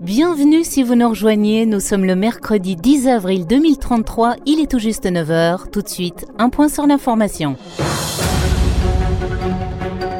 Bienvenue si vous nous rejoignez, nous sommes le mercredi 10 avril 2033, il est tout juste 9h, tout de suite, un point sur l'information.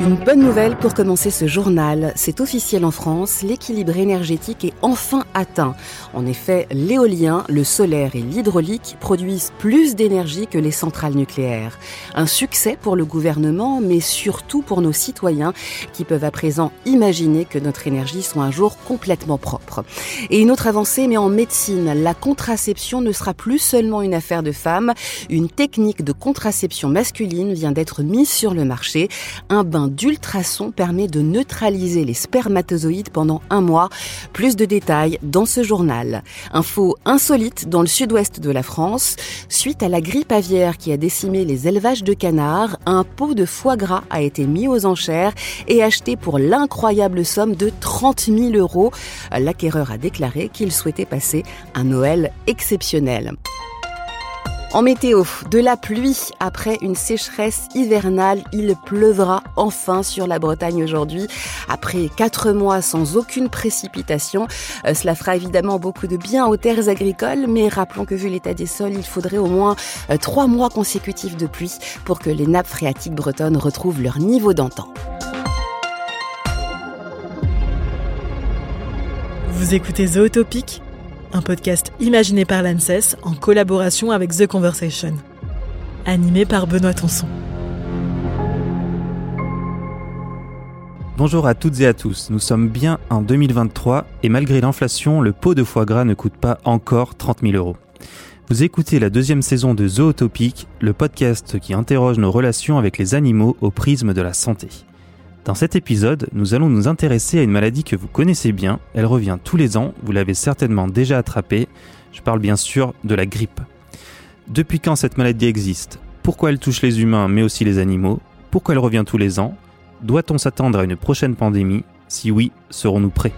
Une bonne nouvelle pour commencer ce journal. C'est officiel en France, l'équilibre énergétique est enfin atteint. En effet, l'éolien, le solaire et l'hydraulique produisent plus d'énergie que les centrales nucléaires. Un succès pour le gouvernement, mais surtout pour nos citoyens qui peuvent à présent imaginer que notre énergie soit un jour complètement propre. Et une autre avancée, mais en médecine, la contraception ne sera plus seulement une affaire de femmes. Une technique de contraception masculine vient d'être mise sur le marché. Un bain d'ultrasons permet de neutraliser les spermatozoïdes pendant un mois. Plus de détails dans ce journal. Info insolite dans le sud-ouest de la France. Suite à la grippe aviaire qui a décimé les élevages de canards, un pot de foie gras a été mis aux enchères et acheté pour l'incroyable somme de 30 000 euros. L'acquéreur a déclaré qu'il souhaitait passer un Noël exceptionnel. En météo, de la pluie après une sécheresse hivernale, il pleuvra enfin sur la Bretagne aujourd'hui. Après quatre mois sans aucune précipitation, euh, cela fera évidemment beaucoup de bien aux terres agricoles, mais rappelons que vu l'état des sols, il faudrait au moins euh, trois mois consécutifs de pluie pour que les nappes phréatiques bretonnes retrouvent leur niveau d'antan. Vous écoutez Zootopic un podcast imaginé par l'ANSES en collaboration avec The Conversation. Animé par Benoît Tonson. Bonjour à toutes et à tous, nous sommes bien en 2023 et malgré l'inflation, le pot de foie gras ne coûte pas encore 30 000 euros. Vous écoutez la deuxième saison de Zootopic, le podcast qui interroge nos relations avec les animaux au prisme de la santé. Dans cet épisode, nous allons nous intéresser à une maladie que vous connaissez bien, elle revient tous les ans, vous l'avez certainement déjà attrapée, je parle bien sûr de la grippe. Depuis quand cette maladie existe? Pourquoi elle touche les humains mais aussi les animaux? Pourquoi elle revient tous les ans? Doit-on s'attendre à une prochaine pandémie? Si oui, serons-nous prêts?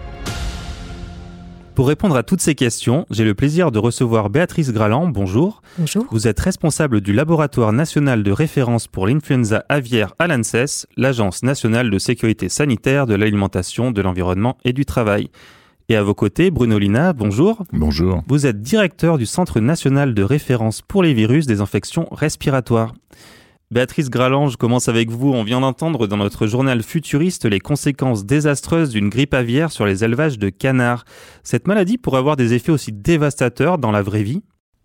Pour répondre à toutes ces questions, j'ai le plaisir de recevoir Béatrice Graland. Bonjour. Bonjour. Vous êtes responsable du laboratoire national de référence pour l'influenza aviaire à l'ANSES, l'Agence nationale de sécurité sanitaire de l'alimentation, de l'environnement et du travail. Et à vos côtés, Bruno Lina, bonjour. Bonjour. Vous êtes directeur du Centre national de référence pour les virus des infections respiratoires. Béatrice Gralange commence avec vous. On vient d'entendre dans notre journal futuriste les conséquences désastreuses d'une grippe aviaire sur les élevages de canards. Cette maladie pourrait avoir des effets aussi dévastateurs dans la vraie vie?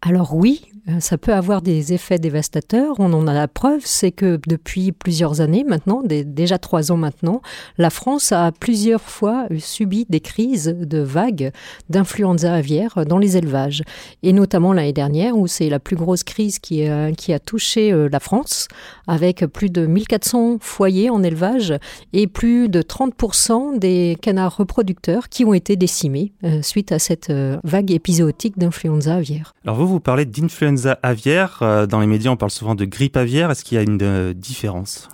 Alors oui, euh, ça peut avoir des effets dévastateurs. On en a la preuve, c'est que depuis plusieurs années maintenant, déjà trois ans maintenant, la France a plusieurs fois subi des crises de vagues d'influenza aviaire dans les élevages. Et notamment l'année dernière, où c'est la plus grosse crise qui a, qui a touché euh, la France, avec plus de 1400 foyers en élevage et plus de 30% des canards reproducteurs qui ont été décimés euh, suite à cette vague épisodique d'influenza aviaire. Parlez d'influenza aviaire. Euh, dans les médias, on parle souvent de grippe aviaire. Est-ce qu'il y a une euh, différence?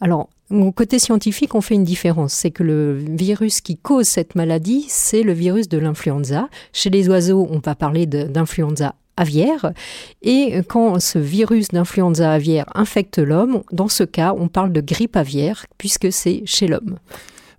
Alors, côté scientifique, on fait une différence. C'est que le virus qui cause cette maladie, c'est le virus de l'influenza. Chez les oiseaux, on va parler d'influenza aviaire. Et quand ce virus d'influenza aviaire infecte l'homme, dans ce cas, on parle de grippe aviaire, puisque c'est chez l'homme.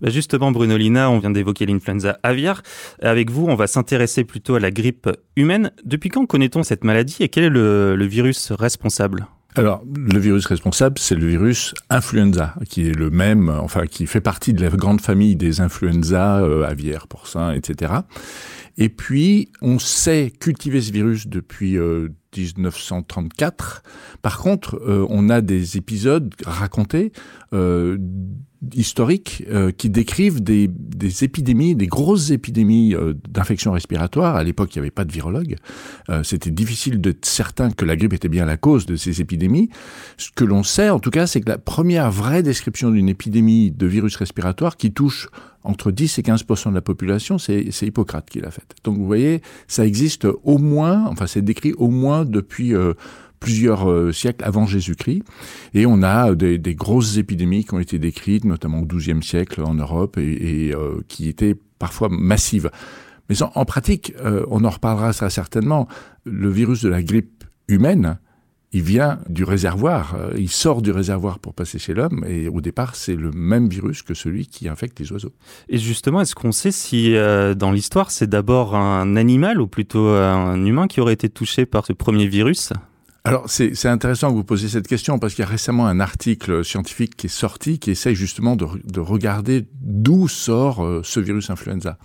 Bah, justement, Bruno Lina, on vient d'évoquer l'influenza aviaire. Avec vous, on va s'intéresser plutôt à la grippe humaine. Depuis quand connaît-on cette maladie et quel est le, virus responsable? Alors, le virus responsable, c'est le virus influenza, qui est le même, enfin, qui fait partie de la grande famille des influenza euh, aviaires, porcins, etc. Et puis, on sait cultiver ce virus depuis 1934. Euh, Par contre, euh, on a des épisodes racontés historiques euh, qui décrivent des, des, épidémies, des grosses épidémies euh, d'infections respiratoires. À l'époque, il n'y avait pas de virologue. Euh, C'était difficile d'être certain que la grippe était bien la cause de ces épidémies. Ce que l'on sait, en tout cas, c'est que la première vraie description d'une épidémie de virus respiratoire qui touche entre 10 et 15% de la population, c'est Hippocrate qui l'a faite. Donc vous voyez, ça existe au moins, enfin c'est décrit au moins depuis euh, plusieurs euh, siècles avant Jésus-Christ. Et on a des, des, grosses épidémies qui ont été décrites, notamment au XIIe siècle en Europe, et, euh, qui étaient parfois massives. Mais en, pratique, euh, on en reparlera certainement, le virus de la grippe humaine, il vient du réservoir, euh, il sort du réservoir pour passer chez l'homme, et au départ, c'est le même virus que celui qui infecte les oiseaux. Et justement, est-ce qu'on sait si euh, dans l'histoire, c'est d'abord un animal ou plutôt un humain qui aurait été touché par ce premier virus? Alors c'est intéressant que vous posiez cette question parce qu'il y a récemment un article scientifique qui est sorti qui essaye justement de, de regarder d'où sort euh, ce virus influenza.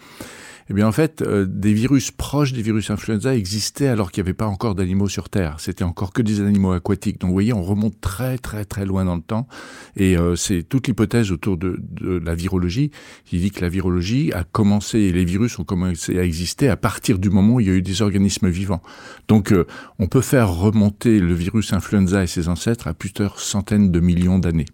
Eh bien, en fait, euh, des virus proches des virus influenza existaient alors qu'il n'y avait pas encore d'animaux sur Terre. C'était encore que des animaux aquatiques. Donc, vous voyez, on remonte très, très, très loin dans le temps. Et euh, c'est toute l'hypothèse autour de, de, la virologie qui dit que la virologie a commencé, et les virus ont commencé à exister à partir du moment où il y a eu des organismes vivants. Donc, euh, on peut faire remonter le virus influenza et ses ancêtres à plusieurs centaines de millions d'années.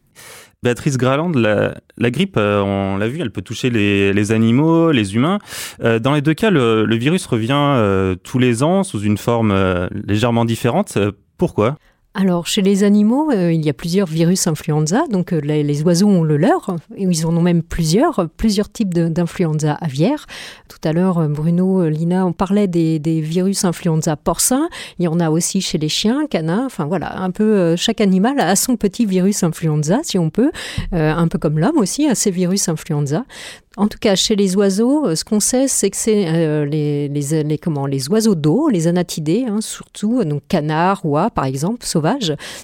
Béatrice Graland, la, grippe, euh, on l'a vu, elle peut toucher les, animaux, les humains. Euh, dans les deux cas, le, virus revient euh, tous les ans sous une forme légèrement différente. Pourquoi? Alors, chez les animaux, euh, il y a plusieurs virus influenza. Donc, euh, les, oiseaux ont le leur. Ils en ont même plusieurs, plusieurs types d'influenza aviaire. Tout à l'heure, euh, Bruno, Lina, on parlait des, virus influenza porcins. Il y en a aussi chez les chiens, canins. Enfin, voilà, un peu chaque animal a son petit virus influenza, si on peut. un peu comme l'homme aussi a ses virus influenza. En tout cas, chez les oiseaux, ce qu'on sait, c'est que c'est les, les oiseaux d'eau, les anatidés, hein, surtout, donc canards, oies par exemple,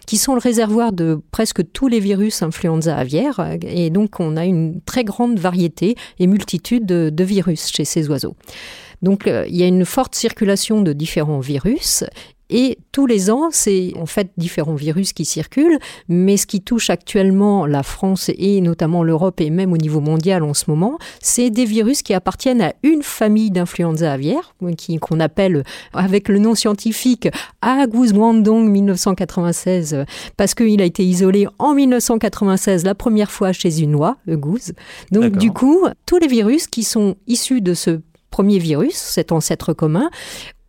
qui sont le réservoir de presque tous les virus influenza aviaires. Et donc, on a une très grande variété et multitude de virus chez ces oiseaux. Donc euh, il y a une forte circulation de différents virus et tous les ans, c'est en fait différents virus qui circulent, mais ce qui touche actuellement la France et notamment l'Europe et même au niveau mondial en ce moment, c'est des virus qui appartiennent à une famille d'influenza aviaire, qu'on appelle avec le nom scientifique Agus Guangdong 1996, parce qu'il a été isolé en 1996 la première fois chez une oie, gouze. Donc du coup, tous les virus qui sont issus de ce premier virus, cet ancêtre commun,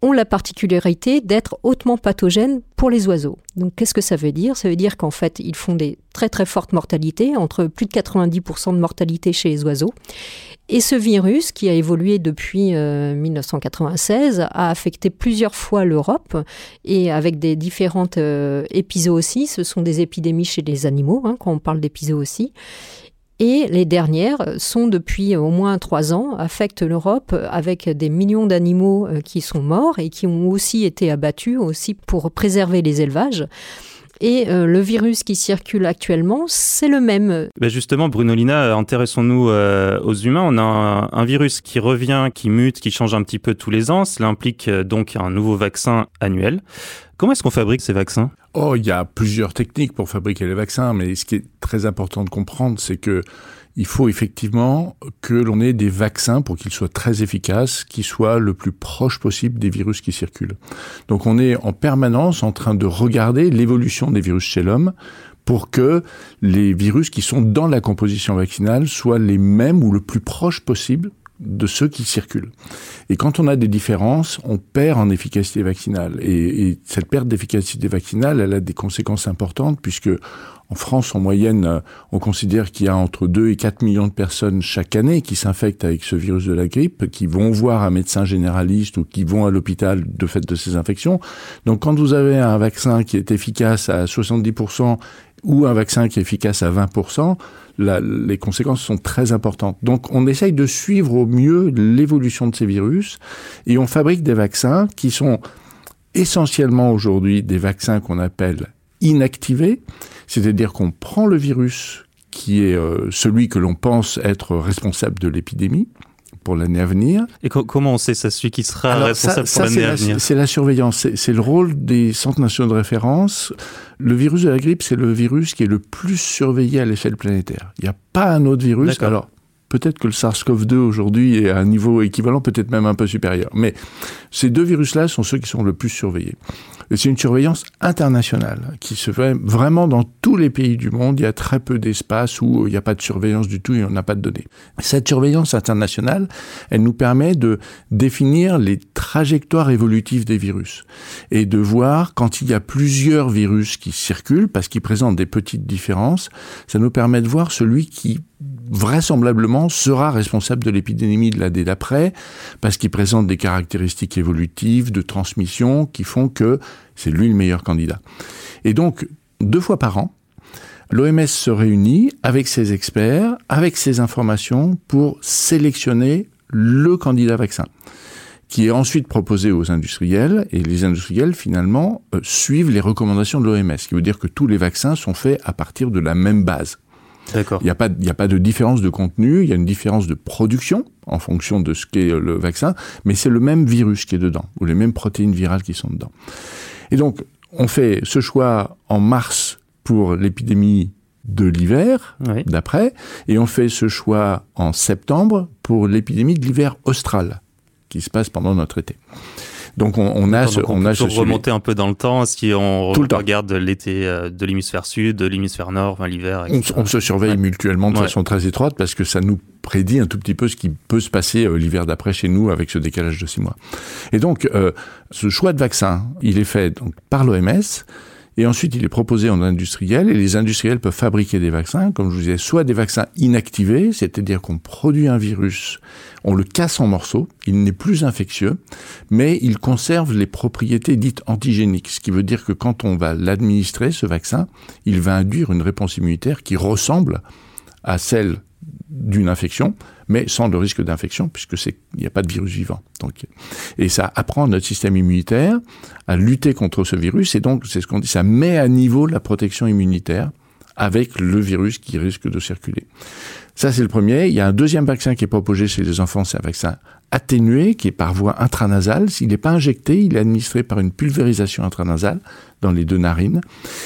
ont la particularité d'être hautement pathogènes pour les oiseaux. Donc qu'est-ce que ça veut dire? Ça veut dire qu'en fait, ils font des très très fortes mortalités, entre plus de 90% de mortalité chez les oiseaux. Et ce virus, qui a évolué depuis 1996, euh, a affecté plusieurs fois l'Europe, et avec des différentes euh, aussi. Ce sont des épidémies chez les animaux, hein, quand on parle aussi. Et les dernières sont depuis au moins trois ans, affectent l'Europe avec des millions d'animaux euh, qui sont morts et qui ont aussi été abattus aussi pour préserver les élevages. Et euh, le virus qui circule actuellement, c'est le même. Ben justement, Brunolina, intéressons-nous euh, aux humains. On a un, un, virus qui revient, qui mute, qui change un petit peu tous les ans. Cela implique donc un nouveau vaccin annuel. Comment est-ce qu'on fabrique ces vaccins? Oh, il y a plusieurs techniques pour fabriquer les vaccins, mais ce qui est très important de comprendre, c'est que il faut effectivement que l'on ait des vaccins pour qu'ils soient très efficaces, qui soient le plus proche possible des virus qui circulent. Donc on est en permanence en train de regarder l'évolution des virus chez l'homme pour que les virus qui sont dans la composition vaccinale soient les mêmes ou le plus proche possible de ceux qui circulent. Et quand on a des différences, on perd en efficacité vaccinale. Et, cette perte d'efficacité vaccinale, elle a des conséquences importantes puisque en France, en moyenne, on considère qu'il y a entre 2 et 4 millions de personnes chaque année qui s'infectent avec ce virus de la grippe, qui vont voir un médecin généraliste ou qui vont à l'hôpital de fait de ces infections. Donc quand vous avez un vaccin qui est efficace à 70% ou un vaccin qui est efficace à 20%, les conséquences sont très importantes. Donc on essaye de suivre au mieux l'évolution de ces virus et on fabrique des vaccins qui sont essentiellement aujourd'hui des vaccins qu'on appelle inactivés, c'est-à-dire qu'on prend le virus qui est euh, celui que l'on pense être responsable de l'épidémie, pour l'année à venir. Et comment on sait ça, celui qui sera responsable pour l'année à venir? C'est la surveillance, c'est le rôle des centres nationaux de référence. Le virus de la grippe, c'est le virus qui est le plus surveillé à l'échelle planétaire. Il n'y a pas un autre virus. Alors, peut-être que le SARS-CoV-2 aujourd'hui est à un niveau équivalent, peut-être même un peu supérieur. Mais ces deux virus-là sont ceux qui sont le plus surveillés. C'est une surveillance internationale qui se fait vraiment dans tous les pays du monde. Il y a très peu d'espace où il n'y a pas de surveillance du tout et on n'a pas de données. Cette surveillance internationale, elle nous permet de définir les trajectoires évolutives des virus et de voir quand il y a plusieurs virus qui circulent parce qu'ils présentent des petites différences, ça nous permet de voir celui qui vraisemblablement sera responsable de l'épidémie de l'année d'après, parce qu'il présente des caractéristiques évolutives de transmission qui font que c'est lui le meilleur candidat. Et donc, deux fois par an, l'OMS se réunit avec ses experts, avec ses informations pour sélectionner le candidat vaccin qui est ensuite proposé aux industriels, et les industriels, finalement, euh, suivent les recommandations de l'OMS, ce qui veut dire que tous les vaccins sont faits à partir de la même base. D'accord. Il n'y a, pas, a pas de différence de contenu, il y a une différence de production en fonction de ce qu'est le vaccin, mais c'est le même virus qui est dedans, ou les mêmes protéines virales qui sont dedans. Et donc, on fait ce choix en mars pour l'épidémie de l'hiver d'après, et on fait ce choix en septembre pour l'épidémie de l'hiver austral, qui se passe pendant notre été. Donc on, on a ce, on, on a ce remonter un peu dans le temps si on Tout regarde l'été euh, de l'hémisphère sud, de l'hémisphère nord, enfin, l'hiver. On, on, se surveille mutuellement de façon très étroite parce que ça nous prédit un tout petit peu ce qui peut se passer euh, l'hiver d'après chez nous avec ce décalage de six mois. Et donc euh, ce choix de vaccin, il est fait donc par l'OMS. Et ensuite, il est proposé en industriel, et les industriels peuvent fabriquer des vaccins, comme je vous disais, soit des vaccins inactivés, c'est-à-dire qu'on produit un virus, on le casse en morceaux, il n'est plus infectieux, mais il conserve les propriétés dites antigéniques, ce qui veut dire que quand on va l'administrer, ce vaccin, il va induire une réponse immunitaire qui ressemble à celle d'une infection, mais sans le risque d'infection, puisque c'est il n'y a pas de virus vivant. Donc, et ça apprend notre système immunitaire à lutter contre ce virus, et donc c'est ce qu'on dit, ça met à niveau la protection immunitaire avec le virus qui risque de circuler. Ça, c'est le premier. Il y a un deuxième vaccin qui est proposé chez les enfants, c'est un vaccin atténué, qui est par voie intranasale. S'il n'est pas injecté, il est administré par une pulvérisation intranasale dans les deux narines.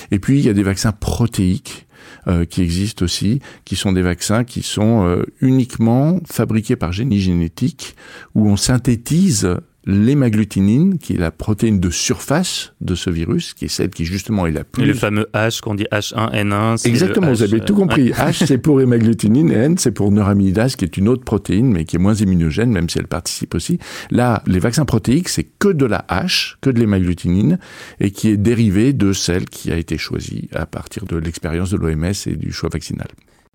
Et puis, il y a des vaccins protéiques euh, qui existent aussi, qui sont des vaccins qui sont euh, uniquement fabriqués par génie génétique, où on synthétise l'hémagglutinine, qui est la protéine de surface de ce virus, qui est celle qui justement est la plus... Et le fameux H qu'on dit H1N1. Exactement, vous avez tout compris. Euh, H c'est pour hémagglutinine et N c'est pour neuraminidase, qui est une autre protéine, mais qui est moins immunogène, même si elle participe aussi. Là, les vaccins protéiques, c'est que de la H, que de l'hémagglutinine, et qui est dérivée de celle qui a été choisie à partir de l'expérience de l'OMS et du choix vaccinal.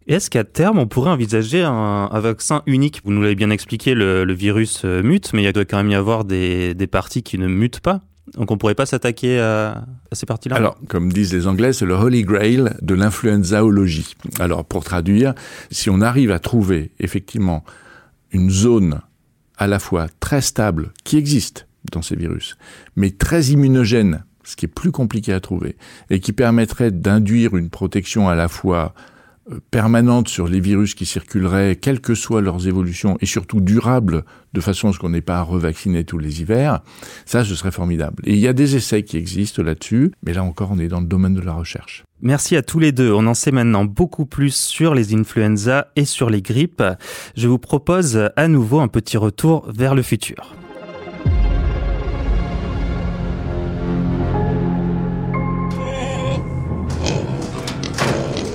Est-ce qu'à terme, on pourrait envisager un, vaccin unique? Vous nous l'avez bien expliqué, le, virus euh, mute, mais il doit quand même y avoir des, parties qui ne mutent pas. Donc on ne pourrait pas s'attaquer à, ces parties-là? Alors, comme disent les Anglais, c'est le holy grail de l'influenzaologie. Alors, pour traduire, si on arrive à trouver effectivement une zone à la fois très stable, qui existe dans ces virus, mais très immunogène, ce qui est plus compliqué à trouver, et qui permettrait d'induire une protection à la fois permanente sur les virus qui circuleraient, quelles que soient leurs évolutions, et surtout durables, de façon à ce qu'on n'ait pas à revacciner tous les hivers, ça, ce serait formidable. Et il y a des essais qui existent là-dessus, mais là encore, on est dans le domaine de la recherche. Merci à tous les deux. On en sait maintenant beaucoup plus sur les influenza et sur les grippes. Je vous propose à nouveau un petit retour vers le futur.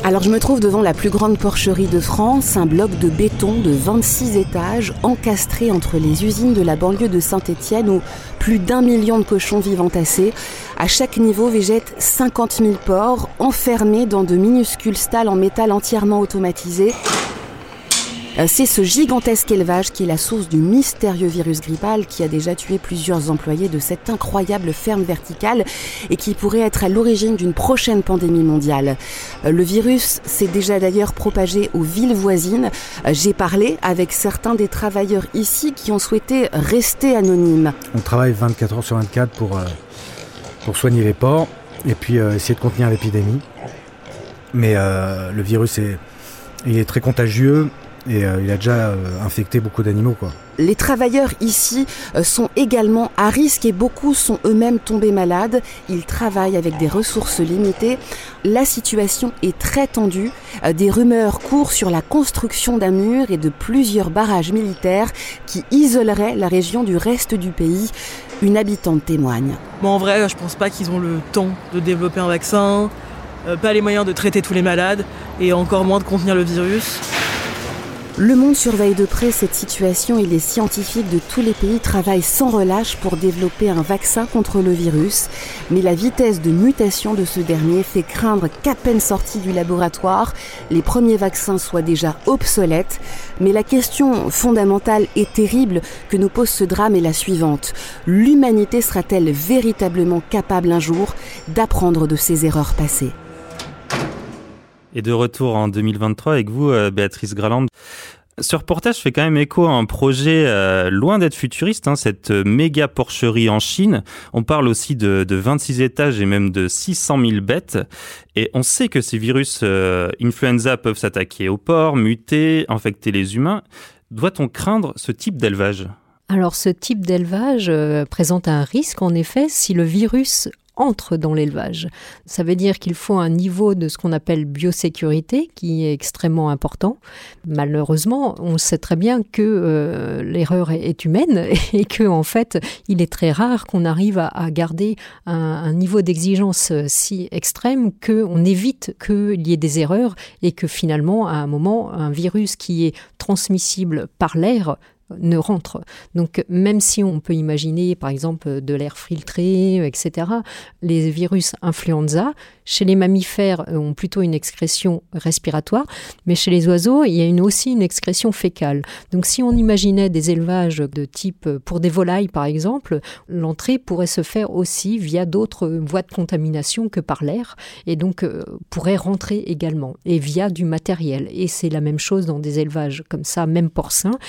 Alors je me trouve devant la plus grande porcherie de France, un bloc de béton de 26 étages encastré entre les usines de la banlieue de Saint-Étienne où plus d'un million de cochons vivent entassés. À chaque niveau végètent 50 000 porcs enfermés dans de minuscules stalles en métal entièrement automatisées. Euh, c'est ce gigantesque élevage qui est la source du mystérieux virus grippal qui a déjà tué plusieurs employés de cette incroyable ferme verticale et qui pourrait être à l'origine d'une prochaine pandémie mondiale. Euh, le virus s'est déjà d'ailleurs propagé aux villes voisines. Euh, j'ai parlé avec certains des travailleurs ici qui ont souhaité rester anonymes. On travaille 24 heures sur 24 pour, soigner les porcs et puis essayer de contenir l'épidémie. Mais le virus est très contagieux et euh, il a déjà euh, infecté beaucoup d'animaux. quoi. Les travailleurs ici euh, sont également à risque et beaucoup sont eux-mêmes tombés malades. Ils travaillent avec des ressources limitées. La situation est très tendue. Des rumeurs courent sur la construction d'un mur et de plusieurs barrages militaires qui isoleraient la région du reste du pays. Une habitante témoigne. Bon, en vrai, je pense pas qu'ils ont le temps de développer un vaccin, pas les moyens de traiter tous les malades et encore moins de contenir le virus. Le monde surveille de près cette situation et les scientifiques de tous les pays travaillent sans relâche pour développer un vaccin contre le virus. Mais la vitesse de mutation de ce dernier fait craindre qu'à peine sorti du laboratoire, les premiers vaccins soient déjà obsolètes. Mais la question fondamentale et terrible que nous pose ce drame est la suivante. L'humanité sera-t-elle véritablement capable un jour d'apprendre de ses erreurs passées? Et de retour en 2023 avec vous, euh, Béatrice Graland. Ce reportage fait quand même écho à un projet euh, loin d'être futuriste, hein, cette méga porcherie en Chine. On parle aussi de, de, 26 étages et même de 600 000 bêtes. Et on sait que ces virus euh, influenza peuvent s'attaquer aux porcs, muter, infecter les humains. Doit-on craindre ce type d'élevage? Alors ce type d'élevage présente un risque en effet si le virus entre dans l'élevage. Ça veut dire qu'il faut un niveau de ce qu'on appelle biosécurité qui est extrêmement important. Malheureusement, on sait très bien que euh, l'erreur est humaine et que en fait, il est très rare qu'on arrive à, garder un, niveau d'exigence si extrême qu'on évite qu'il y ait des erreurs et que finalement, à un moment, un virus qui est transmissible par l'air ne rentre. Donc même si on peut imaginer par exemple de l'air filtré, etc., les virus influenza, chez les mammifères, euh, ont plutôt une excrétion respiratoire, mais chez les oiseaux, il y a aussi une excrétion fécale. Donc si on imaginait des élevages de type, euh, pour des volailles par exemple, l'entrée pourrait se faire aussi via d'autres voies de contamination que par l'air, et donc euh, pourrait rentrer également, et via du matériel. Et c'est la même chose dans des élevages comme ça, même porcins.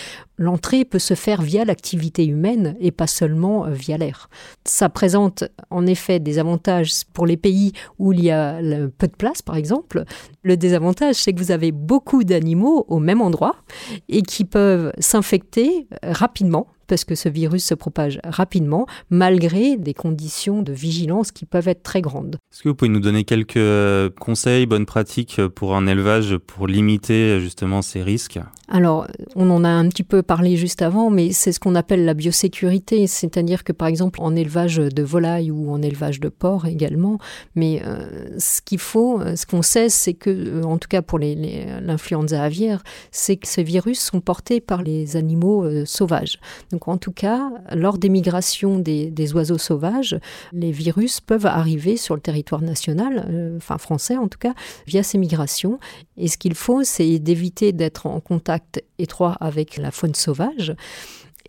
L'entrée peut se faire via l'activité humaine et pas seulement via l'air. Ça présente en effet des avantages pour les pays où il y a peu de place, par exemple. Le désavantage, c'est que vous avez beaucoup d'animaux au même endroit et qui peuvent s'infecter rapidement parce que ce virus se propage rapidement, malgré des conditions de vigilance qui peuvent être très grandes. Est-ce que vous pouvez nous donner quelques euh, conseils, bonnes pratiques euh, pour un élevage pour limiter euh, justement ces risques? Alors, on en a un petit peu parlé juste avant, mais c'est ce qu'on appelle la biosécurité, c'est-à-dire que par exemple en élevage de volailles ou en élevage de porcs également, mais ce qu'il faut, ce qu'on sait, c'est que, en tout cas pour l'influenza aviaire, c'est que ces virus sont portés par les animaux sauvages. Donc, donc en tout cas, lors des migrations des, oiseaux sauvages, les virus peuvent arriver sur le territoire national, euh, enfin français en tout cas, via ces migrations. Et ce qu'il faut, c'est d'éviter d'être en contact étroit avec la faune sauvage.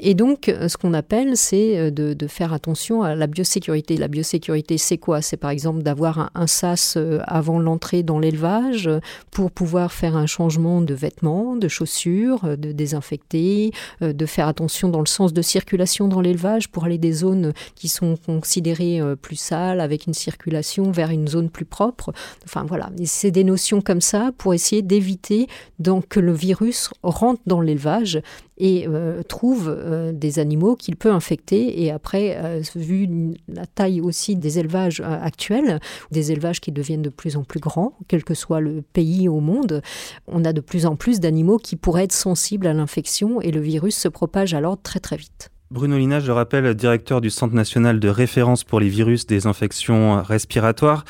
Et donc, euh, ce qu'on appelle, c'est euh, de, faire attention à la biosécurité. La biosécurité, c'est quoi? C'est par exemple d'avoir un, sas euh, avant l'entrée dans l'élevage pour pouvoir faire un changement de vêtements, de chaussures, de désinfecter, de faire attention dans le sens de circulation dans l'élevage pour aller des zones qui sont considérées plus sales avec une circulation vers une zone plus propre. Enfin voilà, c'est des notions comme ça pour essayer d'éviter que le virus rentre dans l'élevage et euh, trouve euh, des animaux qu'il peut infecter. Et après, euh, vu la taille aussi des élevages actuels, des élevages qui deviennent de plus en plus grands, quel que soit le pays au monde, on a de plus en plus d'animaux qui pourraient être sensibles à l'infection et le virus se propage alors très très vite. Bruno Lina, je rappelle, directeur du Centre national de référence pour les virus des infections respiratoires.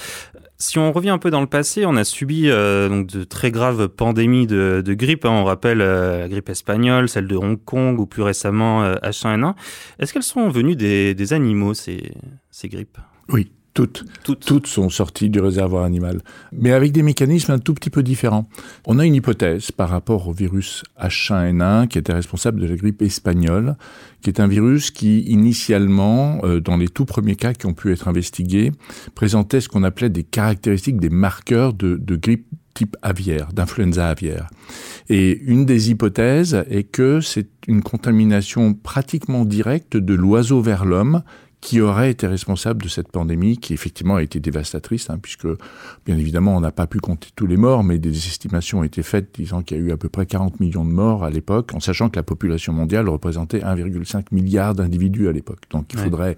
Si on revient un peu dans le passé, on a subi euh, donc de très graves pandémies de, grippe. Hein. On rappelle euh, la grippe espagnole, celle de Hong Kong ou plus récemment H1N1. Euh, Est-ce qu'elles sont venues des, animaux, ces, ces grippes? Oui, toutes. toutes. sont sorties du réservoir animal, mais avec des mécanismes un tout petit peu différents. On a une hypothèse par rapport au virus H1N1 qui était responsable de la grippe espagnole, qui est un virus qui initialement, euh, dans les tout premiers cas qui ont pu être investigués, présentait ce qu'on appelait des caractéristiques, des marqueurs de, de grippe type aviaire, d'influenza aviaire. Et une des hypothèses est que c'est une contamination pratiquement directe de l'oiseau vers l'homme qui aurait été responsable de cette pandémie qui effectivement a été dévastatrice, hein, puisque bien évidemment on n'a pas pu compter tous les morts, mais des estimations ont été faites disant qu'il y a eu à peu près 40 millions de morts à l'époque, en sachant que la population mondiale représentait 1,5 milliard d'individus à l'époque. Donc il faudrait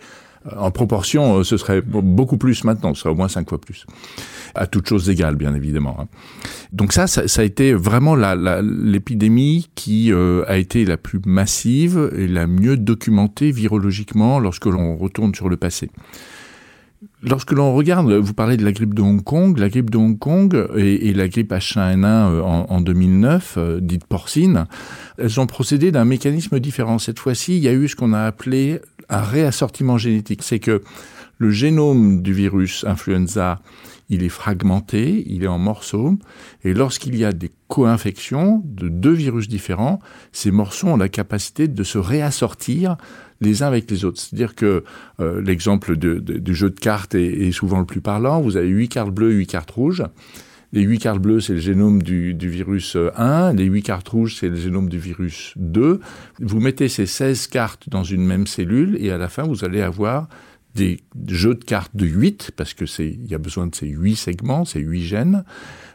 en proportion, euh, ce serait beaucoup plus maintenant, ce serait au moins cinq fois plus. À toutes choses égales, bien évidemment. Hein. Donc ça, ça, a été vraiment l'épidémie qui euh, a été la plus massive et la mieux documentée virologiquement lorsque l'on retourne sur le passé. Lorsque l'on regarde, vous parlez de la grippe de Hong Kong, la grippe de Hong Kong et, la grippe H1N1 euh, en, en 2009, euh, dite porcine, elles ont procédé d'un mécanisme différent. Cette fois-ci, il y a eu ce qu'on a appelé un réassortiment génétique. C'est que le génome du virus influenza, il est fragmenté, il est en morceaux, et lorsqu'il y a des co-infections de deux virus différents, ces morceaux ont la capacité de se réassortir les uns avec les autres. C'est-à-dire que euh, l'exemple du jeu de cartes est, souvent le plus parlant. Vous avez huit cartes bleues, huit cartes rouges. Les huit cartes bleues, c'est le génome du, virus 1. Les huit cartes rouges, c'est le génome du virus 2. Vous mettez ces 16 cartes dans une même cellule et à la fin, vous allez avoir des jeux de cartes de 8, parce que c'est, il y a besoin de ces 8 segments, ces 8 gènes,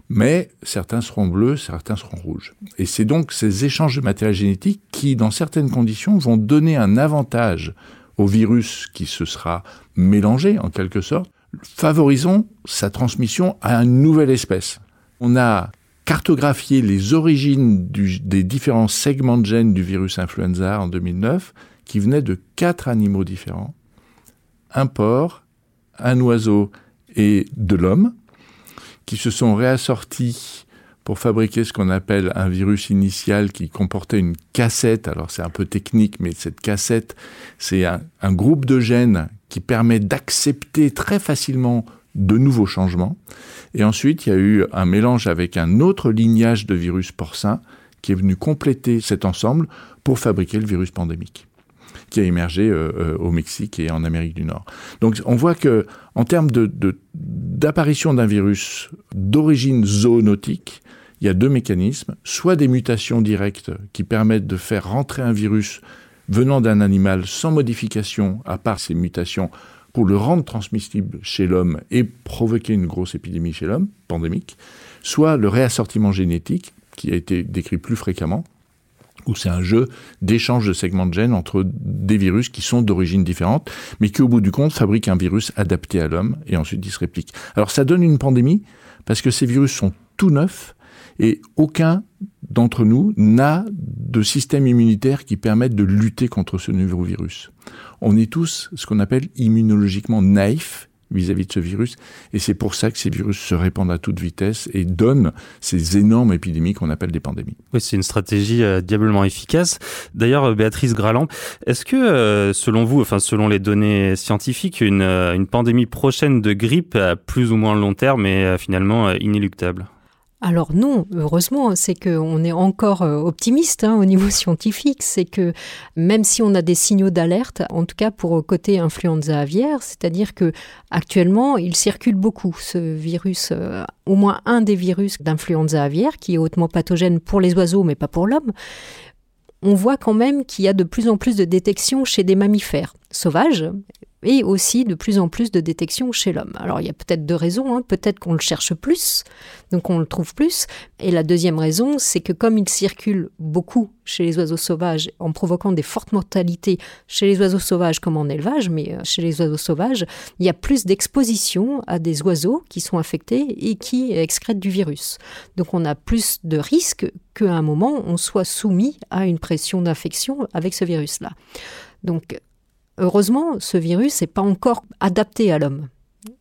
mais certains seront bleus, certains seront rouges. Et c'est donc ces échanges de matériel génétique qui, dans certaines conditions, vont donner un avantage au virus qui se sera mélangé, en quelque sorte, favorisant sa transmission à une nouvelle espèce. On a cartographié les origines des différents segments de gènes du virus influenza en 2009, qui venaient de quatre animaux différents un porc, un oiseau et de l'homme, qui se sont réassortis pour fabriquer ce qu'on appelle un virus initial qui comportait une cassette. Alors c'est un peu technique, mais cette cassette, c'est un, groupe de gènes qui permet d'accepter très facilement de nouveaux changements. Et ensuite, il y a eu un mélange avec un autre lignage de virus porcin qui est venu compléter cet ensemble pour fabriquer le virus pandémique qui a émergé euh, euh, au Mexique et en Amérique du Nord. Donc on voit que en termes d'apparition d'un virus d'origine zoonotique, il y a deux mécanismes, soit des mutations directes qui permettent de faire rentrer un virus venant d'un animal sans modification, à part ces mutations, pour le rendre transmissible chez l'homme et provoquer une grosse épidémie chez l'homme, pandémique, soit le réassortiment génétique, qui a été décrit plus fréquemment, où c'est un jeu d'échange de segments de gènes entre des virus qui sont d'origine différente, mais qui au bout du compte fabriquent un virus adapté à l'homme et ensuite il se réplique. Alors ça donne une pandémie parce que ces virus sont tout neufs et aucun d'entre nous n'a de système immunitaire qui permette de lutter contre ce nouveau virus. On est tous ce qu'on appelle immunologiquement naïfs vis-à-vis de ce virus. Et c'est pour ça que ces virus se répandent à toute vitesse et donnent ces énormes épidémies qu'on appelle des pandémies. Oui, c'est une stratégie euh, diablement efficace. D'ailleurs, euh, Béatrice Graland, est-ce que, euh, selon vous, enfin selon les données scientifiques, une, une pandémie prochaine de grippe à plus ou moins long terme est finalement inéluctable? Alors non, heureusement, c'est qu'on est encore euh, optimiste hein, au niveau scientifique. C'est que même si on a des signaux d'alerte, en tout cas pour côté influenza aviaire, c'est-à-dire que actuellement il circule beaucoup ce virus, euh, au moins un des virus d'influenza aviaire qui est hautement pathogène pour les oiseaux, mais pas pour l'homme. On voit quand même qu'il y a de plus en plus de détections chez des mammifères sauvages, et aussi de plus en plus de détection chez l'homme. Alors il y a peut-être deux raisons, hein. peut-être qu'on le cherche plus, donc on le trouve plus, et la deuxième raison, c'est que comme il circule beaucoup chez les oiseaux sauvages, en provoquant des fortes mortalités chez les oiseaux sauvages comme en élevage, mais euh, chez les oiseaux sauvages, il y a plus d'exposition à des oiseaux qui sont infectés et qui excrètent du virus. Donc on a plus de risques qu'à un moment on soit soumis à une pression d'infection avec ce virus-là. Donc Heureusement, ce virus n'est pas encore adapté à l'homme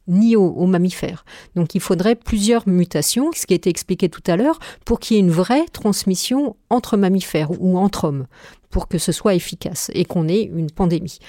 ni aux, mammifères. Donc il faudrait plusieurs mutations, ce qui a été expliqué tout à l'heure, pour qu'il y ait une vraie transmission entre mammifères ou entre hommes, pour que ce soit efficace et qu'on ait une pandémie.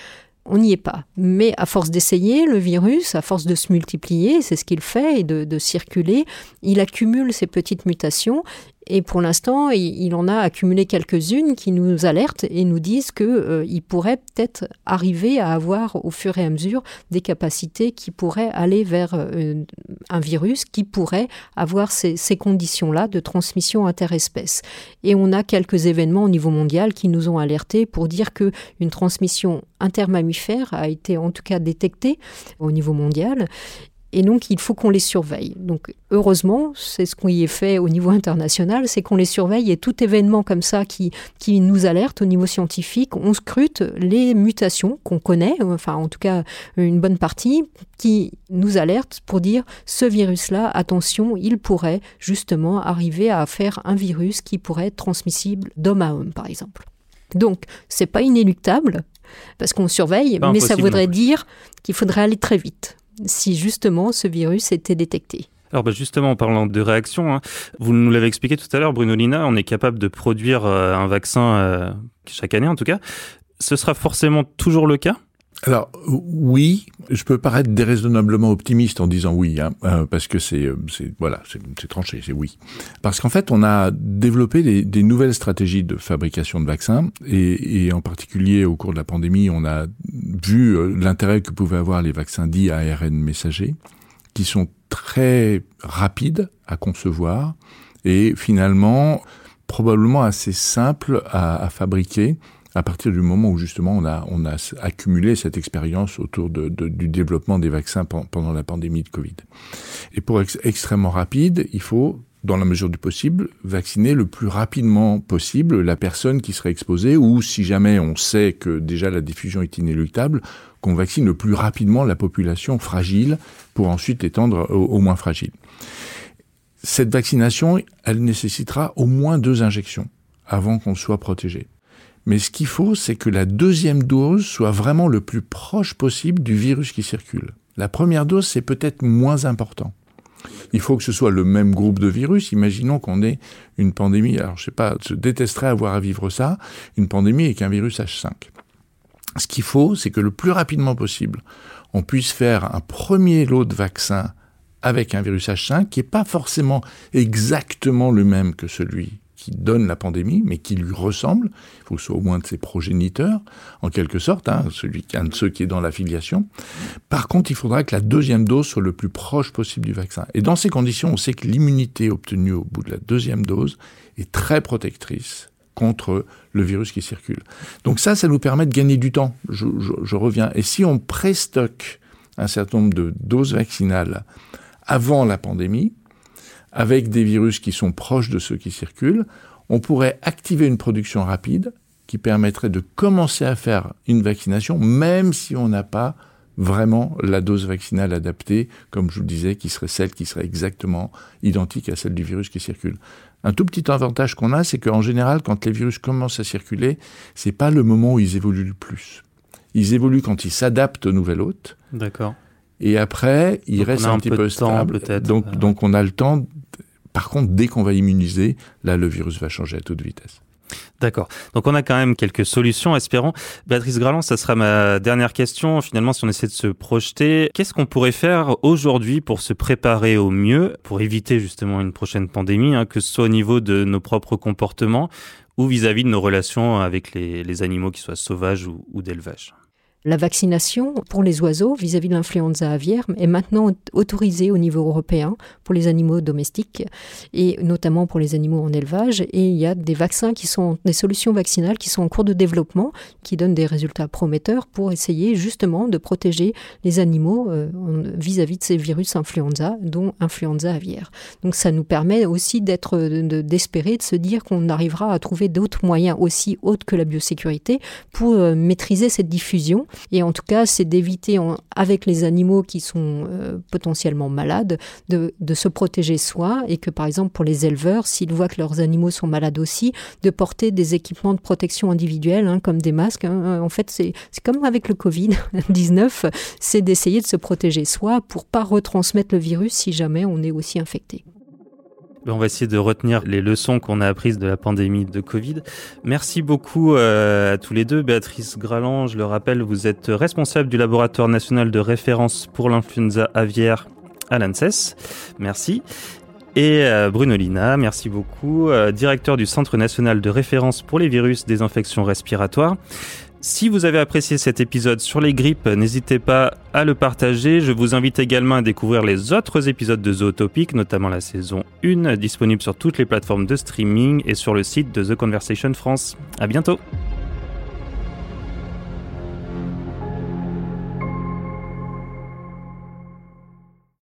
On n'y est pas. Mais à force d'essayer, le virus, à force de se multiplier, c'est ce qu'il fait, et de, de circuler, il accumule ces petites mutations et pour l'instant, il en a accumulé quelques-unes qui nous alertent et nous disent qu'il euh, pourrait peut-être arriver à avoir au fur et à mesure des capacités qui pourraient aller vers euh, un virus qui pourrait avoir ces, conditions-là de transmission interespèce. Et on a quelques événements au niveau mondial qui nous ont alertés pour dire que une transmission intermammifère a été en tout cas détectée au niveau mondial et donc, il faut qu'on les surveille. Donc, heureusement, c'est ce qu'on y est fait au niveau international, c'est qu'on les surveille et tout événement comme ça qui, qui nous alerte au niveau scientifique, on scrute les mutations qu'on connaît, enfin, en tout cas, une bonne partie, qui nous alerte pour dire ce virus-là, attention, il pourrait justement arriver à faire un virus qui pourrait être transmissible d'homme à homme, par exemple. Donc, c'est pas inéluctable parce qu'on surveille, mais ça voudrait dire qu'il faudrait aller très vite. Si justement ce virus était détecté. Alors bah justement, en parlant de réaction, hein, vous nous l'avez expliqué tout à l'heure, Bruno Lina, on est capable de produire euh, un vaccin euh, chaque année en tout cas. Ce sera forcément toujours le cas alors oui, je peux paraître déraisonnablement optimiste en disant oui, hein, euh, parce que c'est voilà, c'est tranché, c'est oui. Parce qu'en fait, on a développé des, des, nouvelles stratégies de fabrication de vaccins, et, et, en particulier au cours de la pandémie, on a vu l'intérêt que pouvaient avoir les vaccins dits ARN messagers, qui sont très rapides à concevoir et finalement probablement assez simples à, à, fabriquer à partir du moment où justement on a, accumulé cette expérience autour du développement des vaccins pendant la pandémie de Covid. Et pour être extrêmement rapide, il faut dans la mesure du possible, vacciner le plus rapidement possible la personne qui serait exposée, ou si jamais on sait que déjà la diffusion est inéluctable, qu'on vaccine le plus rapidement la population fragile pour ensuite l'étendre aux, moins fragiles. Cette vaccination, elle nécessitera au moins deux injections avant qu'on soit protégé. Mais ce qu'il faut, c'est que la deuxième dose soit vraiment le plus proche possible du virus qui circule. La première dose, c'est peut-être moins important. Il faut que ce soit le même groupe de virus. Imaginons qu'on ait une pandémie. Alors, je sais pas, je détesterais avoir à vivre ça. Une pandémie avec un virus H5. Ce qu'il faut, c'est que le plus rapidement possible, on puisse faire un premier lot de vaccins avec un virus H5 qui n'est pas forcément exactement le même que celui qui donne la pandémie, mais qui lui ressemble. Il faut que ce soit au moins de ses progéniteurs, en quelque sorte, hein, celui, un de ceux qui est dans l'affiliation. Par contre, il faudra que la deuxième dose soit le plus proche possible du vaccin. Et dans ces conditions, on sait que l'immunité obtenue au bout de la deuxième dose est très protectrice contre le virus qui circule. Donc ça, ça nous permet de gagner du temps. Je, je, reviens. Et si on préstocke un certain nombre de doses vaccinales avant la pandémie, avec des virus qui sont proches de ceux qui circulent, on pourrait activer une production rapide qui permettrait de commencer à faire une vaccination, même si on n'a pas vraiment la dose vaccinale adaptée, comme je vous le disais, qui serait celle qui serait exactement identique à celle du virus qui circule. Un tout petit avantage qu'on a, c'est qu'en général, quand les virus commencent à circuler, c'est pas le moment où ils évoluent le plus. Ils évoluent quand ils s'adaptent au nouvel hôte. D'accord. Et après, ils restent un, un, petit peu, peu stable. Donc, euh... donc, on a le temps. Par contre, dès qu'on va immuniser, là, le virus va changer à toute vitesse. D'accord. Donc on a quand même quelques solutions, espérons. Béatrice Graland, ça sera ma dernière question. Finalement, si on essaie de se projeter, qu'est-ce qu'on pourrait faire aujourd'hui pour se préparer au mieux, pour éviter justement une prochaine pandémie, hein, que ce soit au niveau de nos propres comportements ou vis-à-vis -vis de nos relations avec les, animaux, qui soient sauvages ou d'élevage? La vaccination pour les oiseaux vis-à-vis -vis de l'influenza aviaire est maintenant autorisée au niveau européen pour les animaux domestiques et notamment pour les animaux en élevage. Et il y a des vaccins qui sont des solutions vaccinales qui sont en cours de développement, qui donnent des résultats prometteurs pour essayer justement de protéger les animaux vis-à-vis -vis de ces virus influenza, dont influenza aviaire. Donc ça nous permet aussi d'être d'espérer, de, se dire qu'on arrivera à trouver d'autres moyens aussi autres que la biosécurité pour euh, maîtriser cette diffusion et en tout cas, c'est d'éviter, avec les animaux qui sont euh, potentiellement malades, de, se protéger soi et que, par exemple, pour les éleveurs, s'ils voient que leurs animaux sont malades aussi, de porter des équipements de protection individuelle, hein, comme des masques. Hein. En fait, c'est comme avec le Covid-19, c'est d'essayer de se protéger soi pour pas retransmettre le virus si jamais on est aussi infecté. On va essayer de retenir les leçons qu'on a apprises de la pandémie de Covid. Merci beaucoup euh, à tous les deux. Béatrice Graland, je le rappelle, vous êtes responsable du laboratoire national de référence pour l'influenza aviaire à l'ANSES. Merci. Et euh, Bruno Lina, merci beaucoup, euh, directeur du Centre national de référence pour les virus des infections respiratoires. Si vous avez apprécié cet épisode sur les grippes, n'hésitez pas à le partager. Je vous invite également à découvrir les autres épisodes de Zootopic, notamment la saison 1, disponible sur toutes les plateformes de streaming et sur le site de The Conversation France. À bientôt!